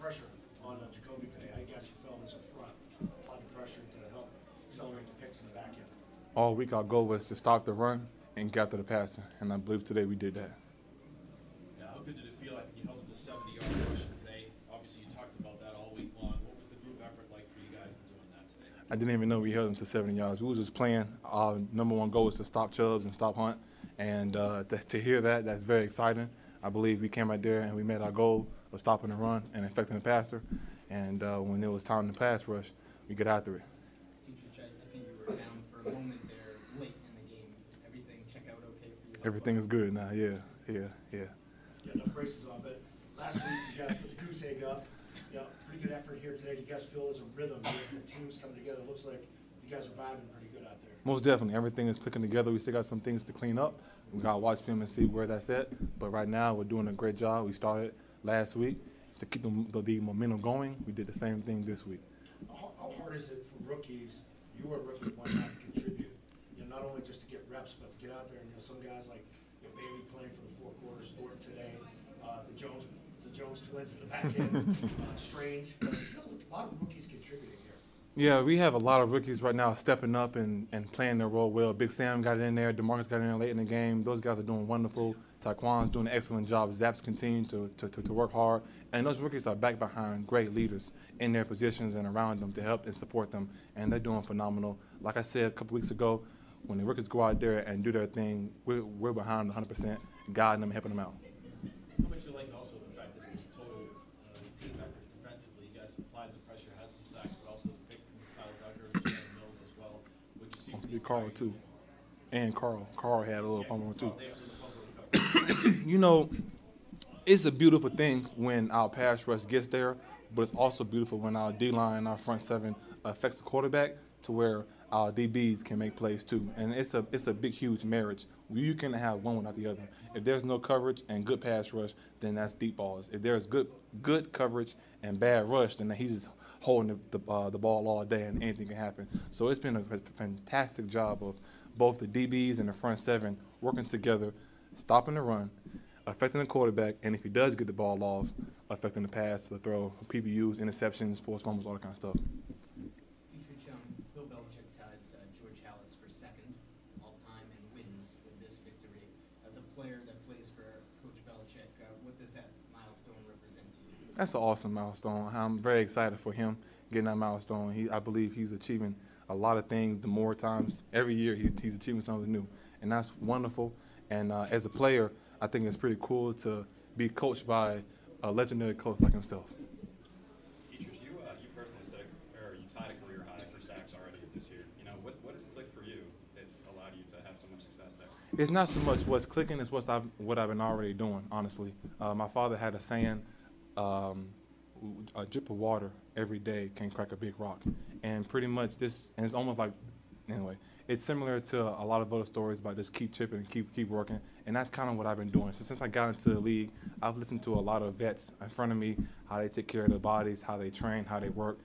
pressure on uh, Jacoby today. How you guys felt as a front, a lot of pressure to help accelerate the picks in the back end. All week our goal was to stop the run and get to the passer, and I believe today we did that. Yeah, how good did it feel like you held it to 70 yard rushing today? Obviously, you talked about that all week long. What was the group effort like for you guys in doing that today? I didn't even know we held them to 70 yards. We was just playing. Our number one goal was to stop Chubbs and stop Hunt, and uh, to, to hear that, that's very exciting. I believe we came out there and we met our goal of stopping the run and affecting the passer. And uh, when it was time to pass rush, we get after it. Deatrich, I I think you were down for a moment there late in the game. Everything check out okay for you? Everything is good now. Yeah, yeah, yeah. You got enough braces on, but last week you guys put the goose egg up. Yeah, pretty good effort here today. Do you guys feel there's a rhythm? The team's coming together. It Looks like you guys are vibing pretty good out there. Most definitely, everything is clicking together. We still got some things to clean up. We got to watch film and see where that's at. But right now, we're doing a great job. We started last week to keep the, the, the momentum going. We did the same thing this week. How, how hard is it for rookies? You were a rookie at one time to contribute. You know, not only just to get reps, but to get out there and you know some guys like you know, Bailey playing for the four quarters, Thornton today, uh, the Jones, the Jones twins in the back end, uh, Strange. But, you know, a lot of rookies contributing here. Yeah, we have a lot of rookies right now stepping up and, and playing their role well. Big Sam got it in there. DeMarcus got in there late in the game. Those guys are doing wonderful. Tyquan's doing an excellent job. Zaps continue to, to, to, to work hard. And those rookies are back behind great leaders in their positions and around them to help and support them. And they're doing phenomenal. Like I said a couple weeks ago, when the rookies go out there and do their thing, we're, we're behind them 100%, guiding them, helping them out. How much you like also the fact that it was a total uh, team effort defensively? You guys applied the pressure, had some sacks, but also the pick from Kyle Dugger and Jalen Mills as well. Big Carl, too. And Carl. Carl had a little pump on, too. You know, it's a beautiful thing when our pass rush gets there, but it's also beautiful when our D line and our front seven affects the quarterback to where our DBs can make plays too. And it's a it's a big huge marriage. You can have one without the other. If there's no coverage and good pass rush, then that's deep balls. If there's good good coverage and bad rush, then he's just holding the the, uh, the ball all day and anything can happen. So it's been a fantastic job of both the DBs and the front seven working together, stopping the run, affecting the quarterback, and if he does get the ball off, affecting the pass, the throw, PBUs, interceptions, forced fumbles, all that kind of stuff. Deatrich, um, Bill Belichick ties uh, George Halas for second all-time in wins with this victory. As a player that plays for Coach Belichick, uh, what does that milestone represent to you? That's an awesome milestone. I'm very excited for him getting that milestone. He, I believe he's achieving a lot of things. The more times every year, he, he's achieving something new, and that's wonderful. And uh, as a player, I think it's pretty cool to be coached by a legendary coach like himself. Teachers, you uh, you personally set a, or you tied a career high for sacks already this year. You know what what has clicked for you that's allowed you to have so much success there? It's not so much what's clicking; it's what's I've, what I've been already doing. Honestly, uh, my father had a saying: um, "A drip of water every day can crack a big rock," and pretty much this, and it's almost like, anyway, it's similar to a lot of other stories about just keep chipping and keep keep working, and that's kind of what I've been doing. So since I got into the league, I've listened to a lot of vets in front of me, how they take care of their bodies, how they train, how they work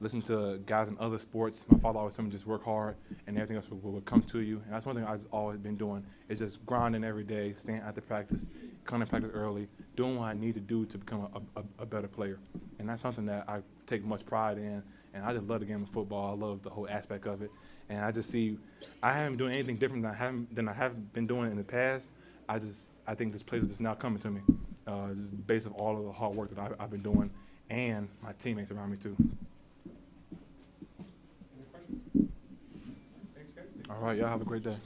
listen to guys in other sports. My father always told me just work hard and everything else will, will come to you. And that's one thing I've always been doing is just grinding every day, staying at the practice, coming to practice early, doing what I need to do to become a, a, a better player. And that's something that I take much pride in. And I just love the game of football. I love the whole aspect of it. And I just see I haven't been doing anything different than I haven't than I have been doing in the past. I just I think this place is just now coming to me. Uh, just based on all of the hard work that I, I've been doing and my teammates around me too. Any questions? Thanks, guys. All right, y'all have a great day.